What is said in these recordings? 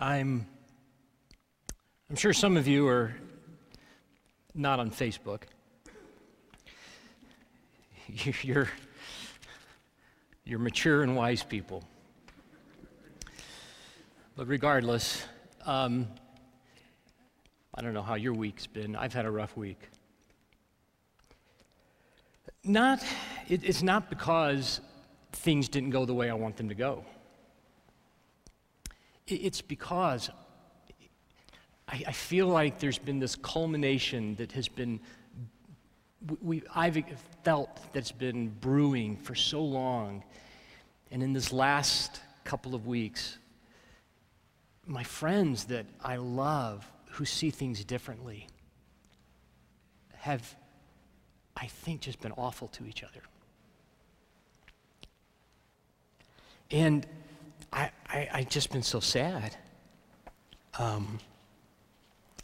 I'm, I'm sure some of you are not on Facebook. You're, you're mature and wise people. But regardless, um, I don't know how your week's been. I've had a rough week. Not, it, it's not because things didn't go the way I want them to go. It's because I, I feel like there's been this culmination that has been, we, I've felt that's been brewing for so long. And in this last couple of weeks, my friends that I love who see things differently have, I think, just been awful to each other. And I, I, just been so sad. Um,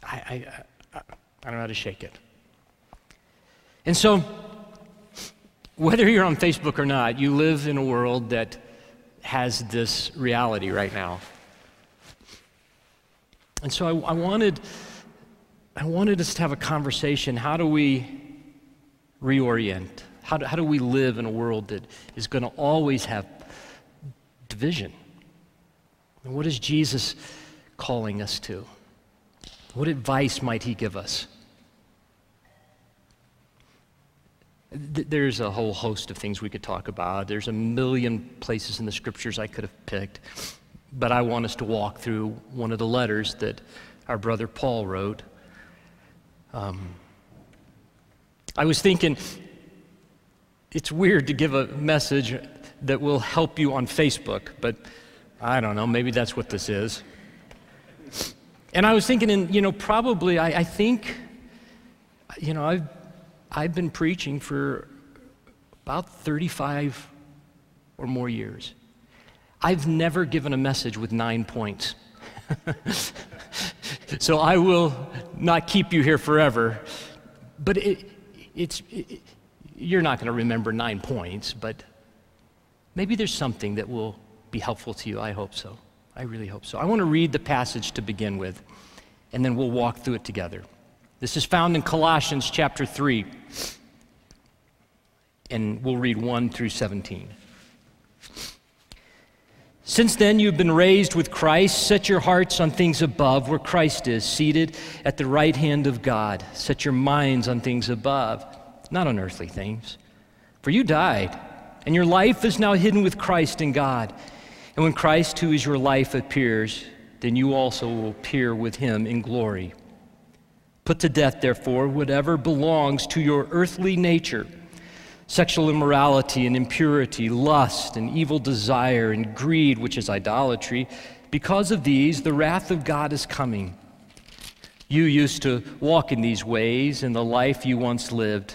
I, I, I, I don't know how to shake it. And so, whether you're on Facebook or not, you live in a world that has this reality right now. And so I, I, wanted, I wanted us to have a conversation. How do we reorient? How do, how do we live in a world that is going to always have division? And what is Jesus calling us to? What advice might he give us? There's a whole host of things we could talk about. There's a million places in the scriptures I could have picked. But I want us to walk through one of the letters that our brother Paul wrote. Um, I was thinking, it's weird to give a message that will help you on Facebook, but I don't know, maybe that's what this is. And I was thinking, and you know, probably I, I think, you know, I've, I've been preaching for about 35 or more years. I've never given a message with nine points. so I will not keep you here forever. But it, it's, it, you're not going to remember nine points, but maybe there's something that will be helpful to you. I hope so. I really hope so. I want to read the passage to begin with, and then we'll walk through it together. This is found in Colossians chapter 3, and we'll read 1 through 17. Since then, you've been raised with Christ. Set your hearts on things above, where Christ is, seated at the right hand of God. Set your minds on things above, not on earthly things. For you died, and your life is now hidden with Christ in God. And when Christ, who is your life, appears, then you also will appear with him in glory. Put to death, therefore, whatever belongs to your earthly nature sexual immorality and impurity, lust and evil desire and greed, which is idolatry. Because of these, the wrath of God is coming. You used to walk in these ways in the life you once lived.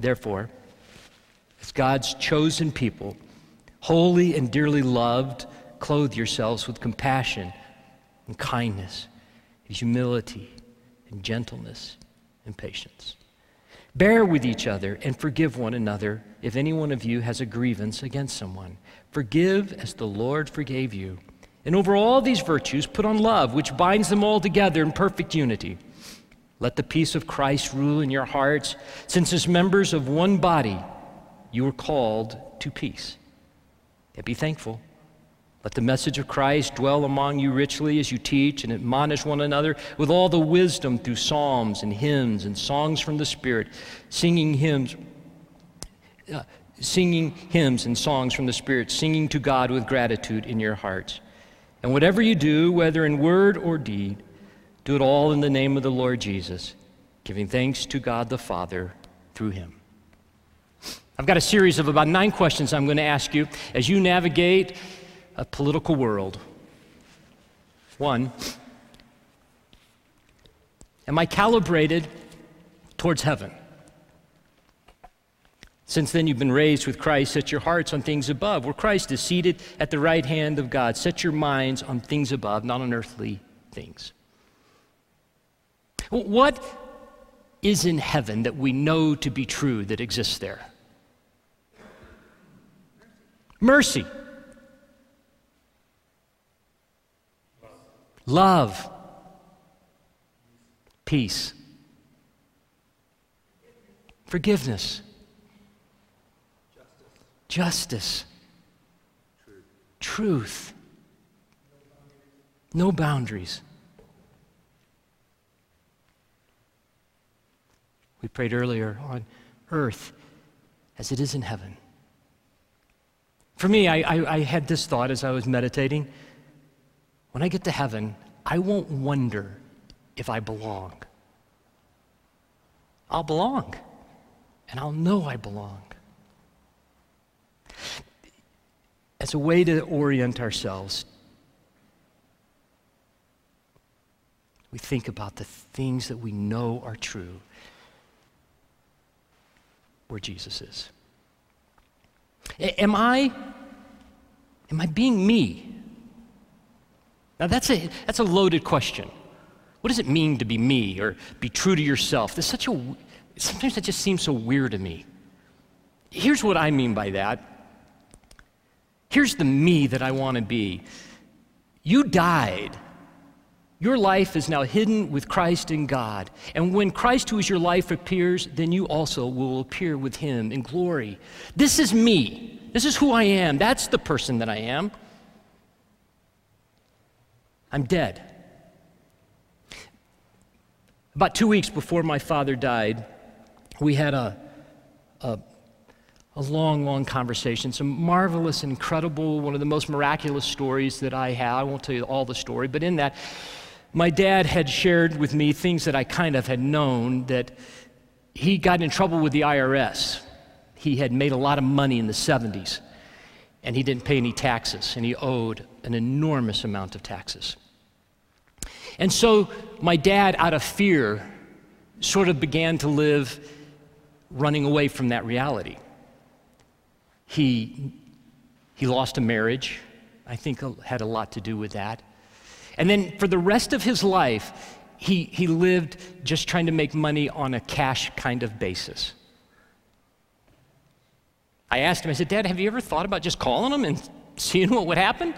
Therefore, as God's chosen people, holy and dearly loved, clothe yourselves with compassion and kindness, and humility and gentleness and patience. Bear with each other and forgive one another if any one of you has a grievance against someone. Forgive as the Lord forgave you. And over all these virtues, put on love, which binds them all together in perfect unity. Let the peace of Christ rule in your hearts, since as members of one body, you are called to peace. And be thankful. Let the message of Christ dwell among you richly as you teach and admonish one another with all the wisdom through psalms and hymns and songs from the Spirit, singing hymns, uh, singing hymns and songs from the Spirit, singing to God with gratitude in your hearts. And whatever you do, whether in word or deed, do it all in the name of the Lord Jesus, giving thanks to God the Father through him. I've got a series of about nine questions I'm going to ask you as you navigate a political world. One, am I calibrated towards heaven? Since then you've been raised with Christ, set your hearts on things above, where Christ is seated at the right hand of God. Set your minds on things above, not on earthly things. What is in heaven that we know to be true that exists there? Mercy. Love. Peace. Forgiveness justice, truth. truth. No boundaries. We prayed earlier on earth as it is in heaven. For me, I, I, I, had this thought as I was meditating. When I get to heaven, I won't wonder if I belong. I'll belong, and I'll know I belong. as a way to orient ourselves. We think about the things that we know are true where Jesus is. Am I am I being me? Now that's a that's a loaded question. What does it mean to be me or be true to yourself? There's such a sometimes that just seems so weird to me. Here's what I mean by that. Here's the me that I want to be. You died. Your life is now hidden with Christ in God. And when Christ, who is your life, appears, then you also will appear with him in glory. This is me. This is who I am. That's the person that I am. I'm dead. About two weeks before my father died, we had a, a a long, long conversation. Some marvelous, incredible, one of the most miraculous stories that I have. I won't tell you all the story, but in that, my dad had shared with me things that I kind of had known that he got in trouble with the IRS. He had made a lot of money in the 70s, and he didn't pay any taxes, and he owed an enormous amount of taxes. And so my dad, out of fear, sort of began to live running away from that reality. He, he lost a marriage. I think had a lot to do with that. And then for the rest of his life, he, he lived just trying to make money on a cash kind of basis. I asked him, I said, Dad, have you ever thought about just calling him and seeing what would happen?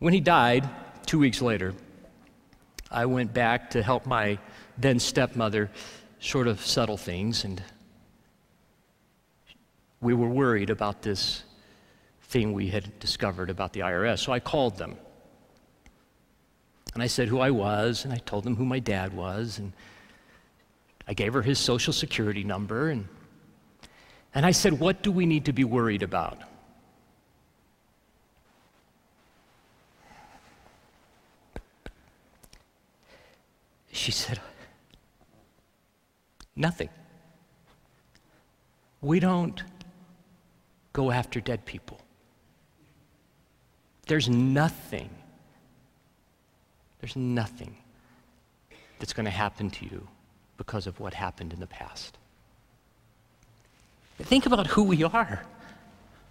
When he died, two weeks later, I went back to help my then stepmother sort of settle things and we were worried about this thing we had discovered about the IRS. So I called them. And I said who I was, and I told them who my dad was, and I gave her his social security number, and, and I said, What do we need to be worried about? She said, Nothing. We don't go after dead people. There's nothing, there's nothing that's going to happen to you because of what happened in the past. Think about who we are.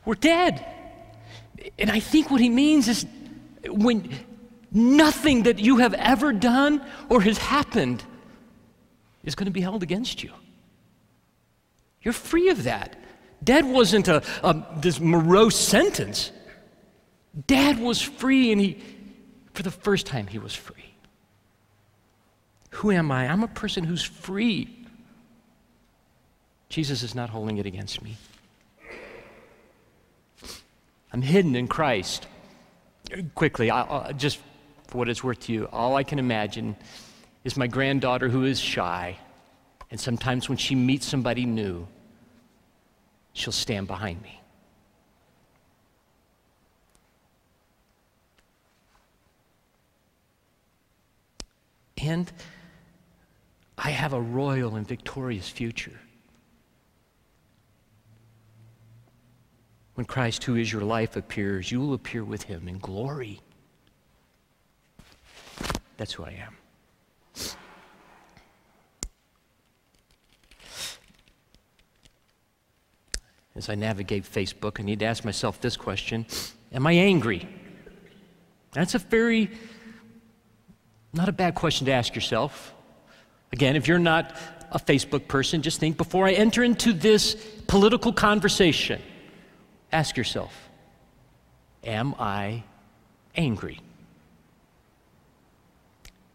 We're dead. And I think what he means is when nothing that you have ever done or has happened is going to be held against you. You're free of that. Dead wasn't a, a, this morose sentence. Dad was free, and he, for the first time, he was free. Who am I? I'm a person who's free. Jesus is not holding it against me. I'm hidden in Christ. Quickly, I, I, just for what it's worth to you, all I can imagine is my granddaughter who is shy, and sometimes when she meets somebody new, she'll stand behind me. And I have a royal and victorious future. when Christ, who is your life, appears, you will appear with him in glory. That's who I am. As I navigate Facebook, I need to ask myself this question Am I angry? That's a very, not a bad question to ask yourself. Again, if you're not a Facebook person, just think before I enter into this political conversation, ask yourself Am I angry?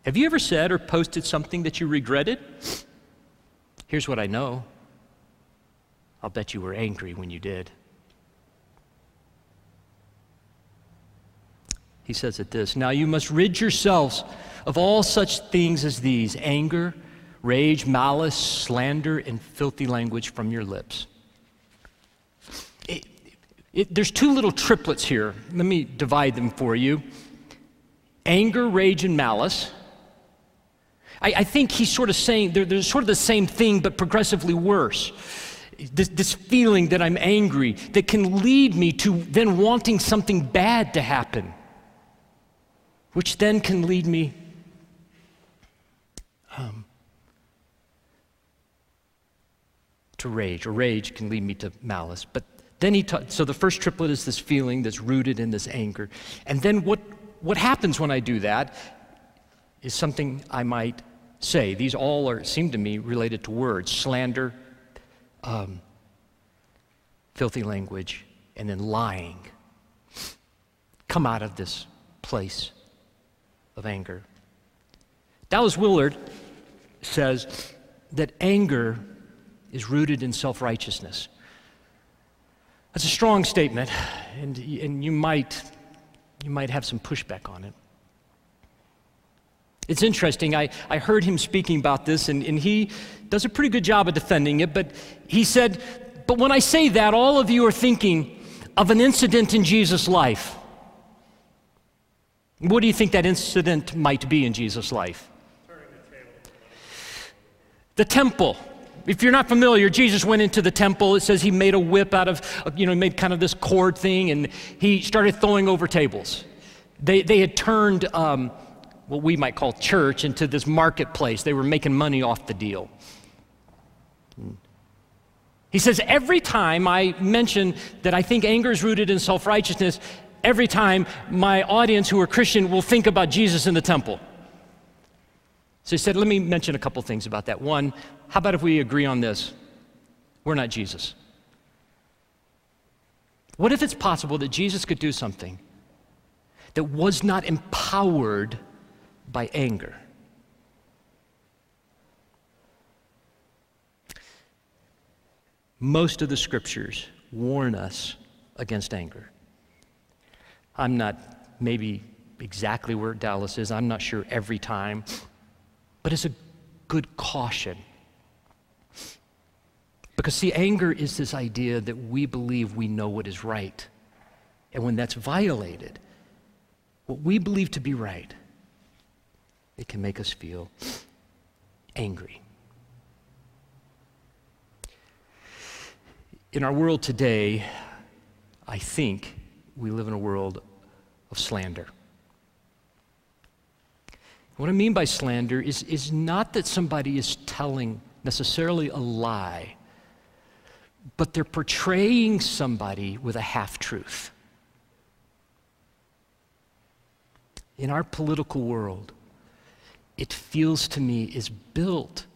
Have you ever said or posted something that you regretted? Here's what I know I'll bet you were angry when you did. He says it this Now you must rid yourselves of all such things as these anger, rage, malice, slander, and filthy language from your lips. It, it, there's two little triplets here. Let me divide them for you anger, rage, and malice. I, I think he's sort of saying they're, they're sort of the same thing, but progressively worse. This, this, feeling that I'm angry that can lead me to then wanting something bad to happen, which then can lead me um, to rage, or rage can lead me to malice. But then he so the first triplet is this feeling that's rooted in this anger. And then what, what happens when I do that is something I might say. These all are, seem to me related to words slander, um, filthy language, and then lying. Come out of this place of anger. Dallas Willard says that anger is rooted in self righteousness. That's a strong statement, and, and you, might, you might have some pushback on it. It's interesting. I, I heard him speaking about this, and, and he does a pretty good job of defending it. But he said, But when I say that, all of you are thinking of an incident in Jesus' life. What do you think that incident might be in Jesus' life? The temple. If you're not familiar, Jesus went into the temple. It says he made a whip out of, you know, he made kind of this cord thing, and he started throwing over tables. They, they had turned um, what we might call church into this marketplace. They were making money off the deal. He says, every time I mention that I think anger is rooted in self righteousness, every time my audience who are Christian will think about Jesus in the temple. So he said, Let me mention a couple things about that. One, how about if we agree on this? We're not Jesus. What if it's possible that Jesus could do something that was not empowered by anger? Most of the scriptures warn us against anger. I'm not maybe exactly where Dallas is, I'm not sure every time but it's a good caution. Because, see, anger is this idea that we believe we know what is right. And when that's violated, what we believe to be right, it can make us feel angry. In our world today, I think we live in a world of slander. What I mean by slander is, is not that somebody is telling necessarily a lie, but they're portraying somebody with a half truth. In our political world, it feels to me is built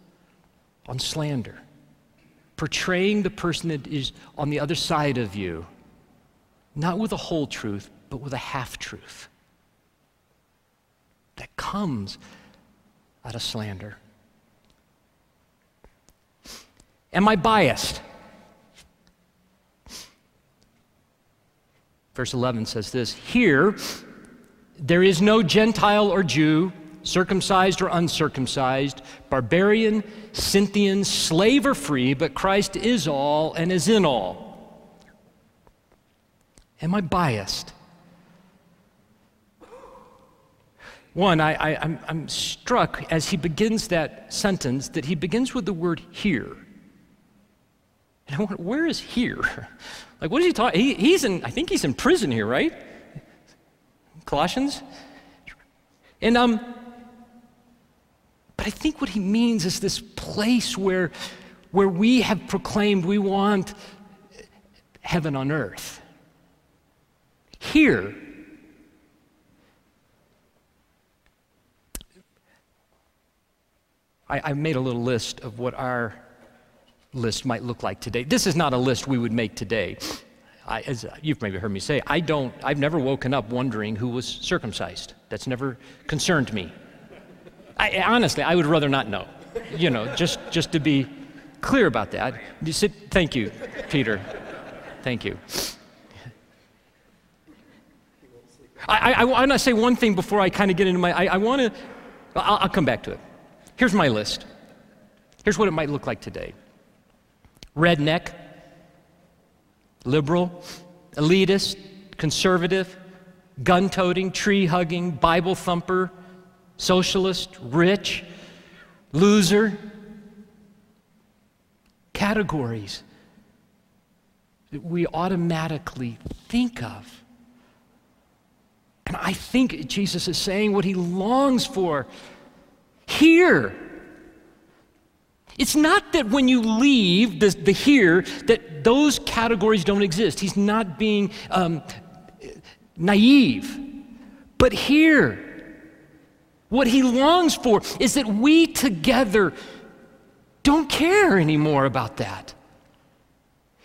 on slander, portraying the person that is on the other side of you, not with a whole truth, but with a half truth that comes out of slander. Am I biased? Verse 11 says this Here, there is no Gentile or Jew, circumcised or uncircumcised, barbarian, Scythian, slave or free, but Christ is all and is in all. Am I biased? One, I, I'm struck as he begins that sentence that he begins with the word here. And I wonder, where is here? Like, what is he talking? He, he's in, I think he's in prison here, right? Colossians? And, um, but I think what he means is this place where, where we have proclaimed we want heaven on earth. Here, I, I made a little list of what our list might look like today. This is not a list we would make today. I, as you've maybe heard me say, I don't, I've never woken up wondering who was circumcised. That's never concerned me. I, honestly, I would rather not know, you know, just, just to be clear about that. You sit, thank you, Peter. Thank you. I, I, I want to say one thing before I kind of get into my, I, I want to, I'll, I'll come back to it. Here's my list. Here's what it might look like today redneck, liberal, elitist, conservative, gun toting, tree hugging, Bible thumper, socialist, rich, loser. Categories that we automatically think of. And I think Jesus is saying what he longs for here. It's not that when you leave the, the here, that those categories don't exist. He's not being um, naive. But here, what he longs for is that we together don't care anymore about that.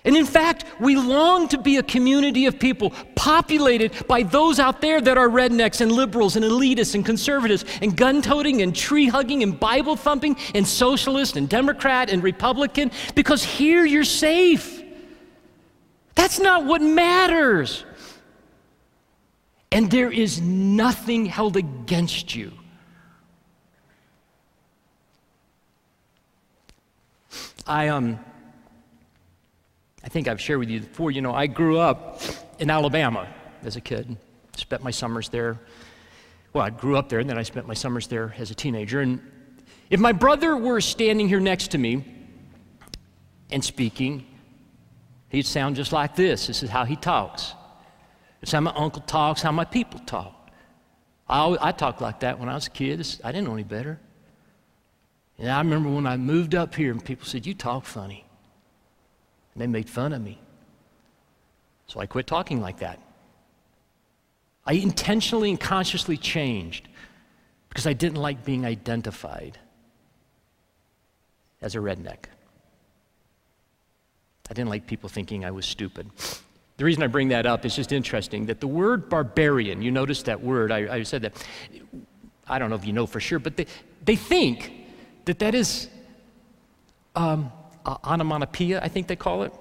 And in fact, we long to be a community of people populated by those out there that are rednecks and liberals and elitists and conservatives and gun toting and tree hugging and Bible thumping and socialist and Democrat and Republican because here you're safe. That's not what matters. And there is nothing held against you. I um I think I've shared with you before, you know, I grew up in Alabama as a kid, spent my summers there. Well, I grew up there and then I spent my summers there as a teenager. And if my brother were standing here next to me and speaking, he'd sound just like this. This is how he talks. It's how my uncle talks, how my people talk. I, always, I talked like that when I was a kid. I didn't know any better. And I remember when I moved up here and people said, You talk funny. And they made fun of me. So I quit talking like that. I intentionally and consciously changed because I didn't like being identified as a redneck. I didn't like people thinking I was stupid. The reason I bring that up is just interesting that the word barbarian, you notice that word, I, I said that. I don't know if you know for sure, but they, they think that that is um, uh, onomatopoeia, I think they call it.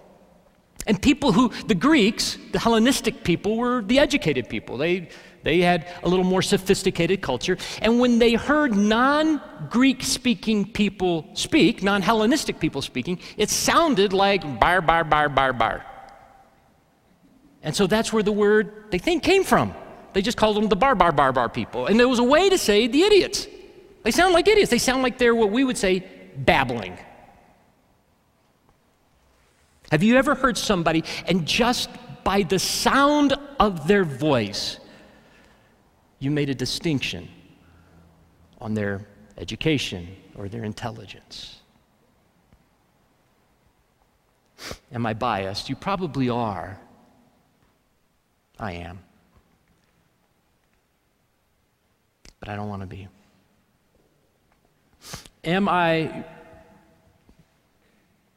And people who, the Greeks, the Hellenistic people, were the educated people. They, they had a little more sophisticated culture. And when they heard non Greek speaking people speak, non Hellenistic people speaking, it sounded like bar, bar, bar, bar, bar. And so that's where the word they think came from. They just called them the bar, bar, bar, bar people. And there was a way to say the idiots. They sound like idiots. They sound like they're what we would say babbling. Have you ever heard somebody and just by the sound of their voice, you made a distinction on their education or their intelligence? Am I biased? You probably are. I am. But I don't want to be. Am I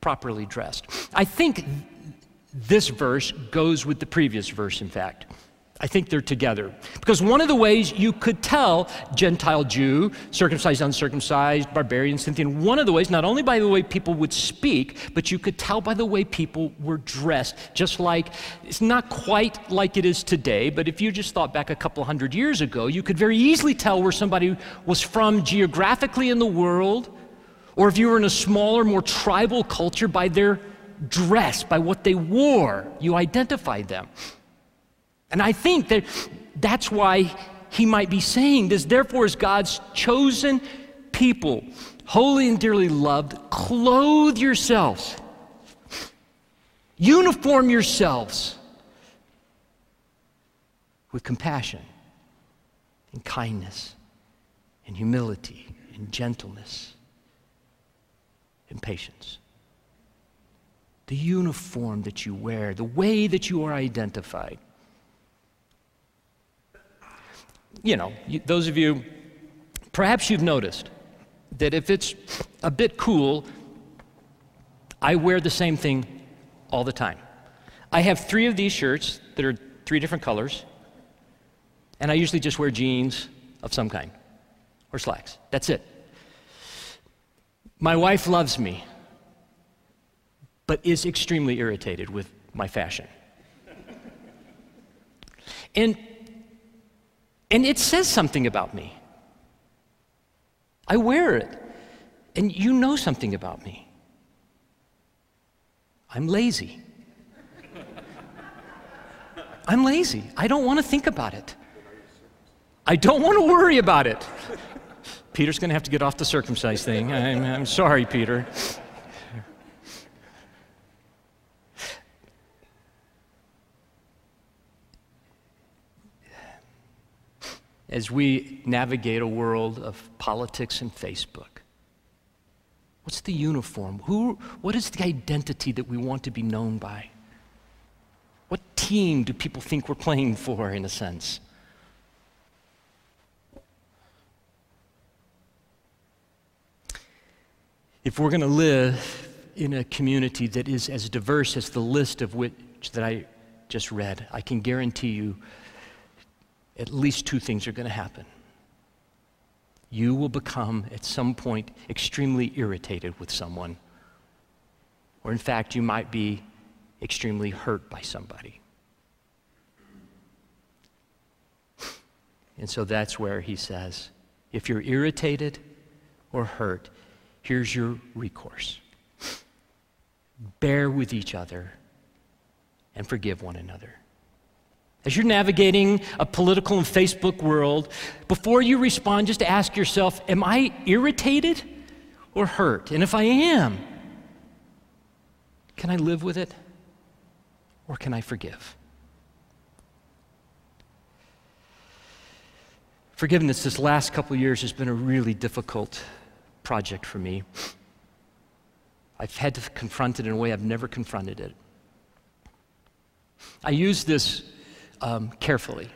properly dressed. I think this verse goes with the previous verse, in fact. I think they're together. Because one of the ways you could tell Gentile Jew, circumcised, uncircumcised, barbarian, Scythian, one of the ways, not only by the way people would speak, but you could tell by the way people were dressed. Just like, it's not quite like it is today, but if you just thought back a couple hundred years ago, you could very easily tell where somebody was from geographically in the world, or if you were in a smaller, more tribal culture, by their dress, by what they wore, you identified them. And I think that that's why he might be saying this. Therefore, as God's chosen people, holy and dearly loved, clothe yourselves Uniform yourselves with compassion and kindness and humility and gentleness and patience. The uniform that you wear, the way that you are identified. You know, you, those of you, perhaps you've noticed that if it's a bit cool, I wear the same thing all the time. I have three of these shirts that are three different colors, and I usually just wear jeans of some kind or slacks. That's it. My wife loves me, but is extremely irritated with my fashion. and, and it says something about me. I wear it, and you know something about me. I'm lazy. I'm lazy. I don't want to think about it. I don't want to worry about it. Peter's going to have to get off the circumcised thing. I'm, I'm sorry, Peter. As we navigate a world of politics and Facebook, What's the uniform? Who, what is the identity that we want to be known by? What team do people think we're playing for, in a sense? If we're going to live in a community that is as diverse as the list of which that I just read, I can guarantee you at least two things are going to happen you will become at some point extremely irritated with someone. Or, in fact, you might be extremely hurt by somebody. And so that's where he says if you're irritated or hurt, here's your recourse bear with each other and forgive one another. As you're navigating a political and Facebook world, before you respond, just ask yourself Am I irritated or hurt? And if I am, can I live with it or can I forgive? Forgiveness this last couple years has been a really difficult project for me. I've had to confront it in a way I've never confronted it. I use this um, carefully.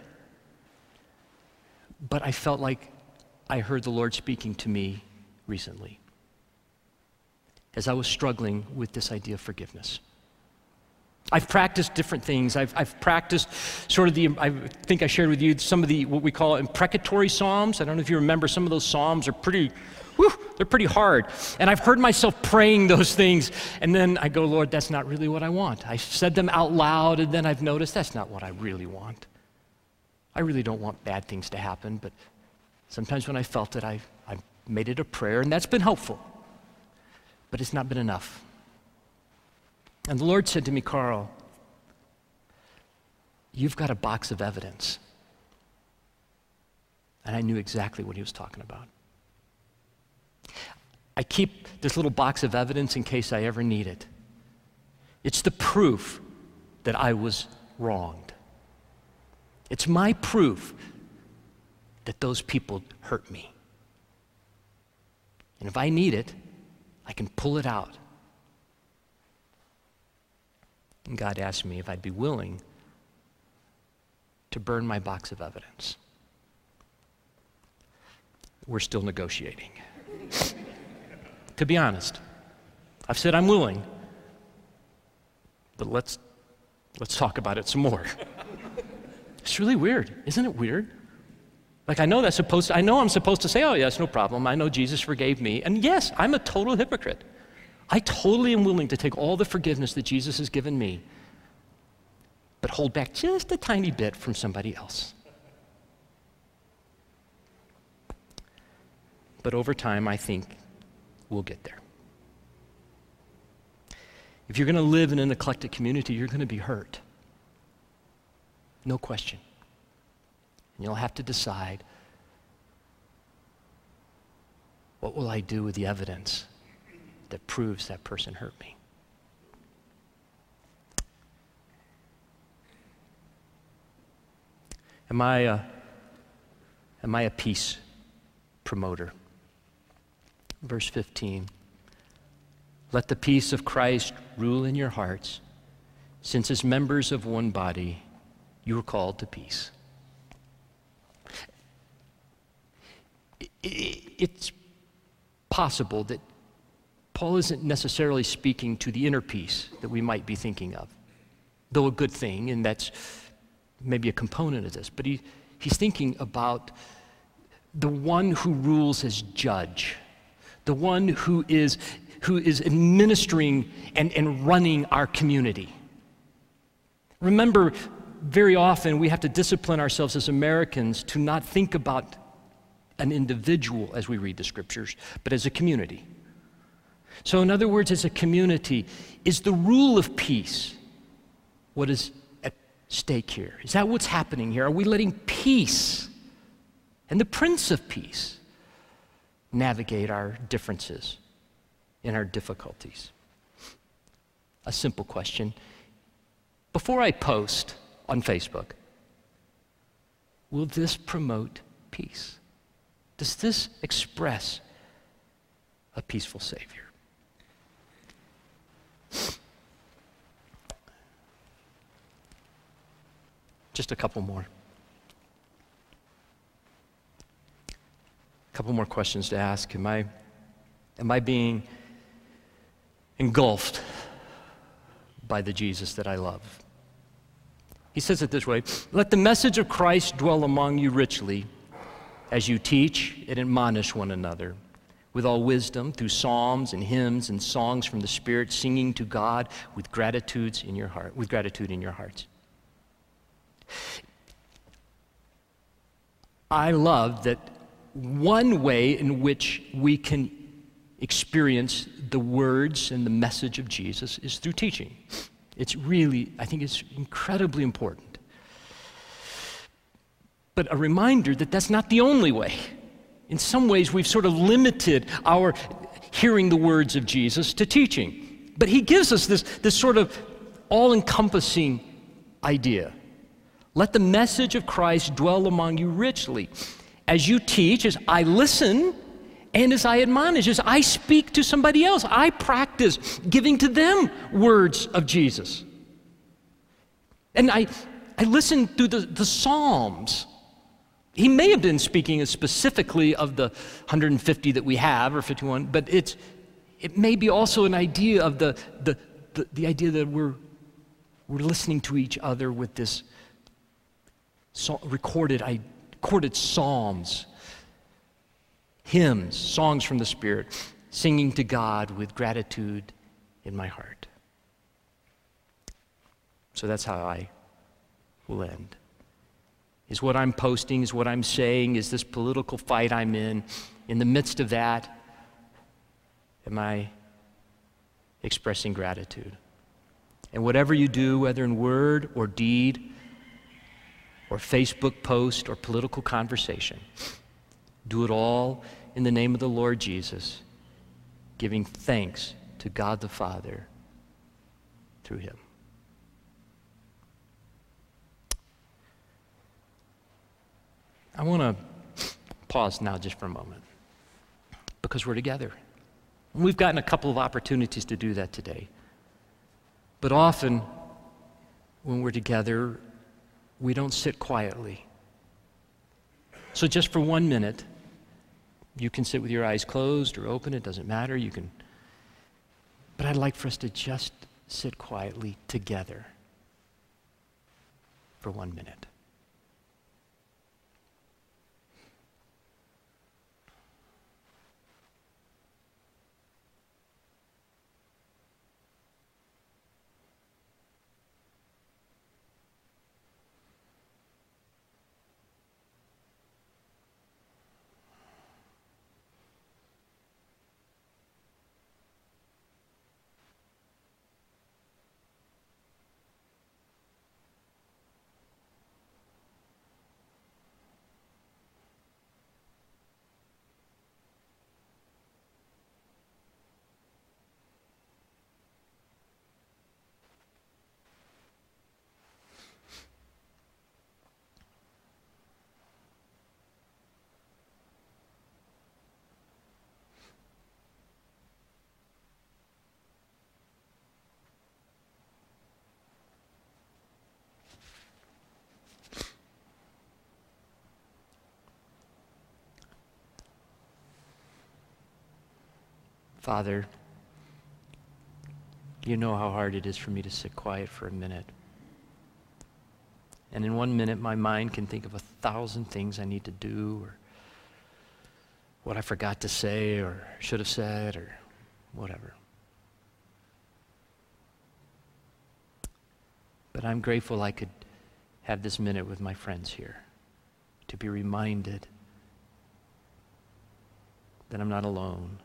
But I felt like I heard the Lord speaking to me recently as I was struggling with this idea of forgiveness. I've practiced different things. I've, I've practiced sort of the, I think I shared with you some of the, what we call imprecatory psalms. I don't know if you remember, some of those psalms are pretty, whew, they're pretty hard. And I've heard myself praying those things, and then I go, Lord, that's not really what I want. I said them out loud, and then I've noticed that's not what I really want. I really don't want bad things to happen, but sometimes when I felt it, I, I made it a prayer, and that's been helpful. But it's not been enough. And the Lord said to me, Carl, you've got a box of evidence. And I knew exactly what he was talking about. I keep this little box of evidence in case I ever need it. It's the proof that I was wronged. It's my proof that those people hurt me. And if I need it, I can pull it out and God asked me if I'd be willing to burn my box of evidence. We're still negotiating. To be honest, I've said I'm willing, but let's, let's talk about it some more. it's really weird. Isn't it weird? Like, I know that's supposed to, I know I'm supposed to say, oh, yes, no problem. I know Jesus forgave me. And yes, I'm a total hypocrite. I totally am willing to take all the forgiveness that Jesus has given me, but hold back just a tiny bit from somebody else. but over time, I think we'll get there. If you're going to live in an eclectic community, you're going to be hurt. No question. And you'll have to decide what will I do with the evidence that proves that person hurt me? Am I a, am I a peace promoter? Verse 15. Let the peace of Christ rule in your hearts, since as members of one body, you are called to peace. It's possible that Paul isn't necessarily speaking to the inner peace that we might be thinking of, though a good thing, and that's maybe a component of this, but he, he's thinking about the one who rules as judge, the one who is, who is administering and, and running our community. Remember, very often we have to discipline ourselves as Americans to not think about an individual as we read the scriptures, but as a community. So, in other words, as a community, is the rule of peace what is at stake here? Is that what's happening here? Are we letting peace and the Prince of Peace navigate our differences and our difficulties? A simple question. Before I post on Facebook, will this promote peace? Does this express a peaceful Savior? Just a couple more. Couple more questions to ask. Am I, am I being engulfed by the Jesus that I love? He says it this way Let the message of Christ dwell among you richly as you teach and admonish one another with all wisdom through psalms and hymns and songs from the Spirit, singing to God with gratitudes in your heart, with gratitude in your hearts. I love that one way in which we can experience the words and the message of Jesus is through teaching. It's really, I think it's incredibly important. But a reminder that that's not the only way. In some ways, we've sort of limited our hearing the words of Jesus to teaching. But he gives us this, this sort of all encompassing idea. Let the message of Christ dwell among you richly. As you teach, as I listen, and as I admonish, as I speak to somebody else, I practice giving to them words of Jesus. And I, I listen through the, the Psalms he may have been speaking specifically of the 150 that we have, or 51, but it's, it may be also an idea of the, the, the, the idea that we're, we're listening to each other with this recorded, I, recorded psalms, hymns, songs from the Spirit, singing to God with gratitude in my heart. So that's how I will end. Is what I'm posting, is what I'm saying, is this political fight I'm in. In the midst of that, am I expressing gratitude? And whatever you do, whether in word or deed, or Facebook post or political conversation, do it all in the name of the Lord Jesus, giving thanks to God the Father through him. I want to pause now just for a moment because we're together. We've gotten a couple of opportunities to do that today. But often, when we're together, we don't sit quietly. So, just for one minute, you can sit with your eyes closed or open, it doesn't matter. You can. But I'd like for us to just sit quietly together for one minute. Father, you know how hard it is for me to sit quiet for a minute. And in one minute, my mind can think of a thousand things I need to do, or what I forgot to say, or should have said, or whatever. But I'm grateful I could have this minute with my friends here to be reminded that I'm not alone.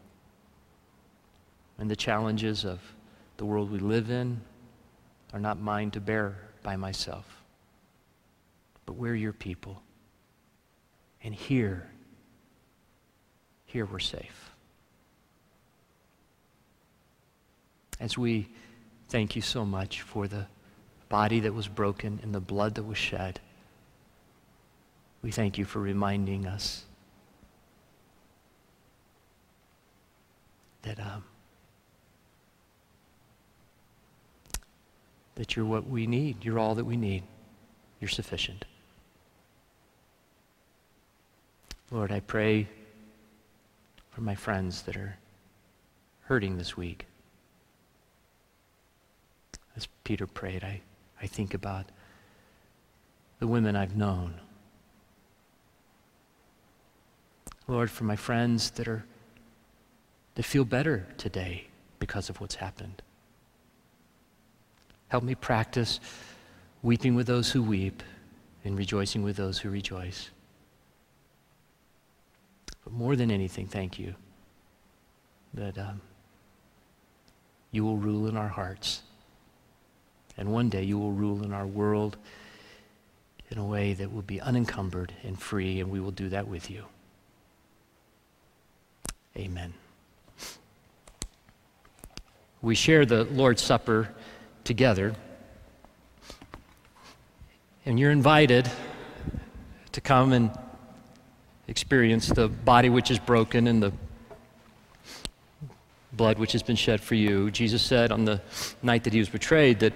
And the challenges of the world we live in are not mine to bear by myself. But we're your people. And here, here we're safe. As we thank you so much for the body that was broken and the blood that was shed, we thank you for reminding us that, um, that you're what we need. You're all that we need. You're sufficient. Lord, I pray for my friends that are hurting this week. As Peter prayed, I, I think about the women I've known. Lord, for my friends that are that feel better today because of what's happened. Help me practice weeping with those who weep and rejoicing with those who rejoice. But more than anything, thank you that um, you will rule in our hearts. And one day you will rule in our world in a way that will be unencumbered and free, and we will do that with you. Amen. We share the Lord's Supper together, and you're invited to come and experience the body which is broken and the blood which has been shed for you. Jesus said on the night that he was betrayed that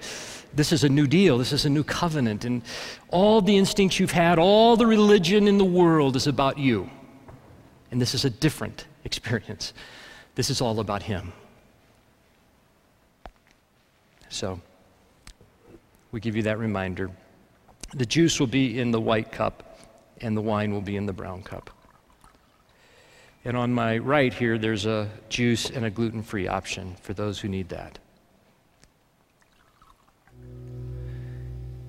this is a new deal, this is a new covenant, and all the instincts you've had, all the religion in the world is about you. And this is a different experience. This is all about him. So, we give you that reminder. The juice will be in the white cup and the wine will be in the brown cup. And on my right here, there's a juice and a gluten free option for those who need that.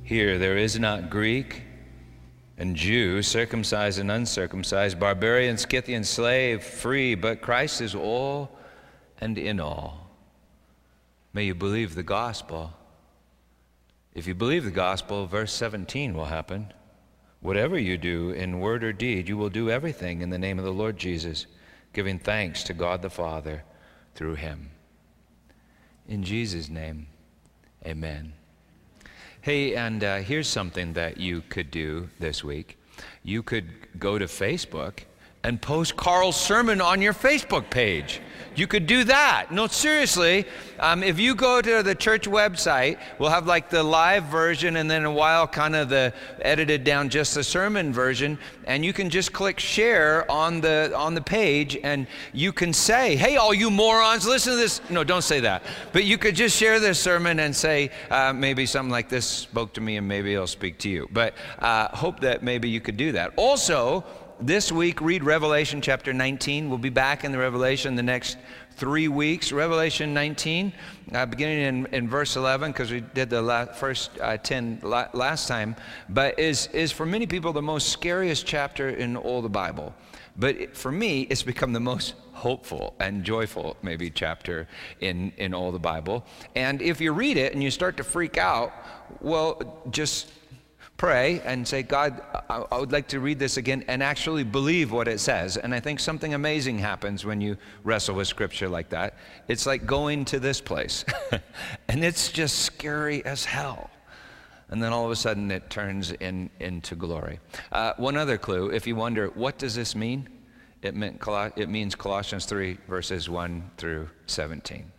Here, there is not Greek and Jew, circumcised and uncircumcised, barbarian, Scythian, slave, free, but Christ is all and in all. May you believe the gospel. If you believe the gospel, verse 17 will happen. Whatever you do in word or deed, you will do everything in the name of the Lord Jesus, giving thanks to God the Father through him. In Jesus' name, amen. Hey, and uh, here's something that you could do this week. You could go to Facebook and post Carl's sermon on your Facebook page. You could do that. No, seriously, um, if you go to the church website, we'll have like the live version and then a while kind of the edited down just the sermon version. And you can just click share on the, on the page and you can say, hey, all you morons, listen to this. No, don't say that. But you could just share this sermon and say, uh, maybe something like this spoke to me and maybe it'll speak to you. But uh, hope that maybe you could do that. Also, this week, read Revelation chapter 19. We'll be back in the Revelation the next three weeks. Revelation 19, uh, beginning in, in verse 11, because we did the last, first uh, 10 la- last time, but is, is for many people the most scariest chapter in all the Bible. But it, for me, it's become the most hopeful and joyful, maybe, chapter in, in all the Bible. And if you read it and you start to freak out, well, just pray and say, God, I, would like to read this again and actually believe what it says. And I think something amazing happens when you wrestle with scripture like that. It's like going to this place, and it's just scary as hell. And then all of a sudden it turns in, into glory. Uh, one other clue if you wonder, what does this mean? It, meant, it means Colossians 3, verses 1 through 17.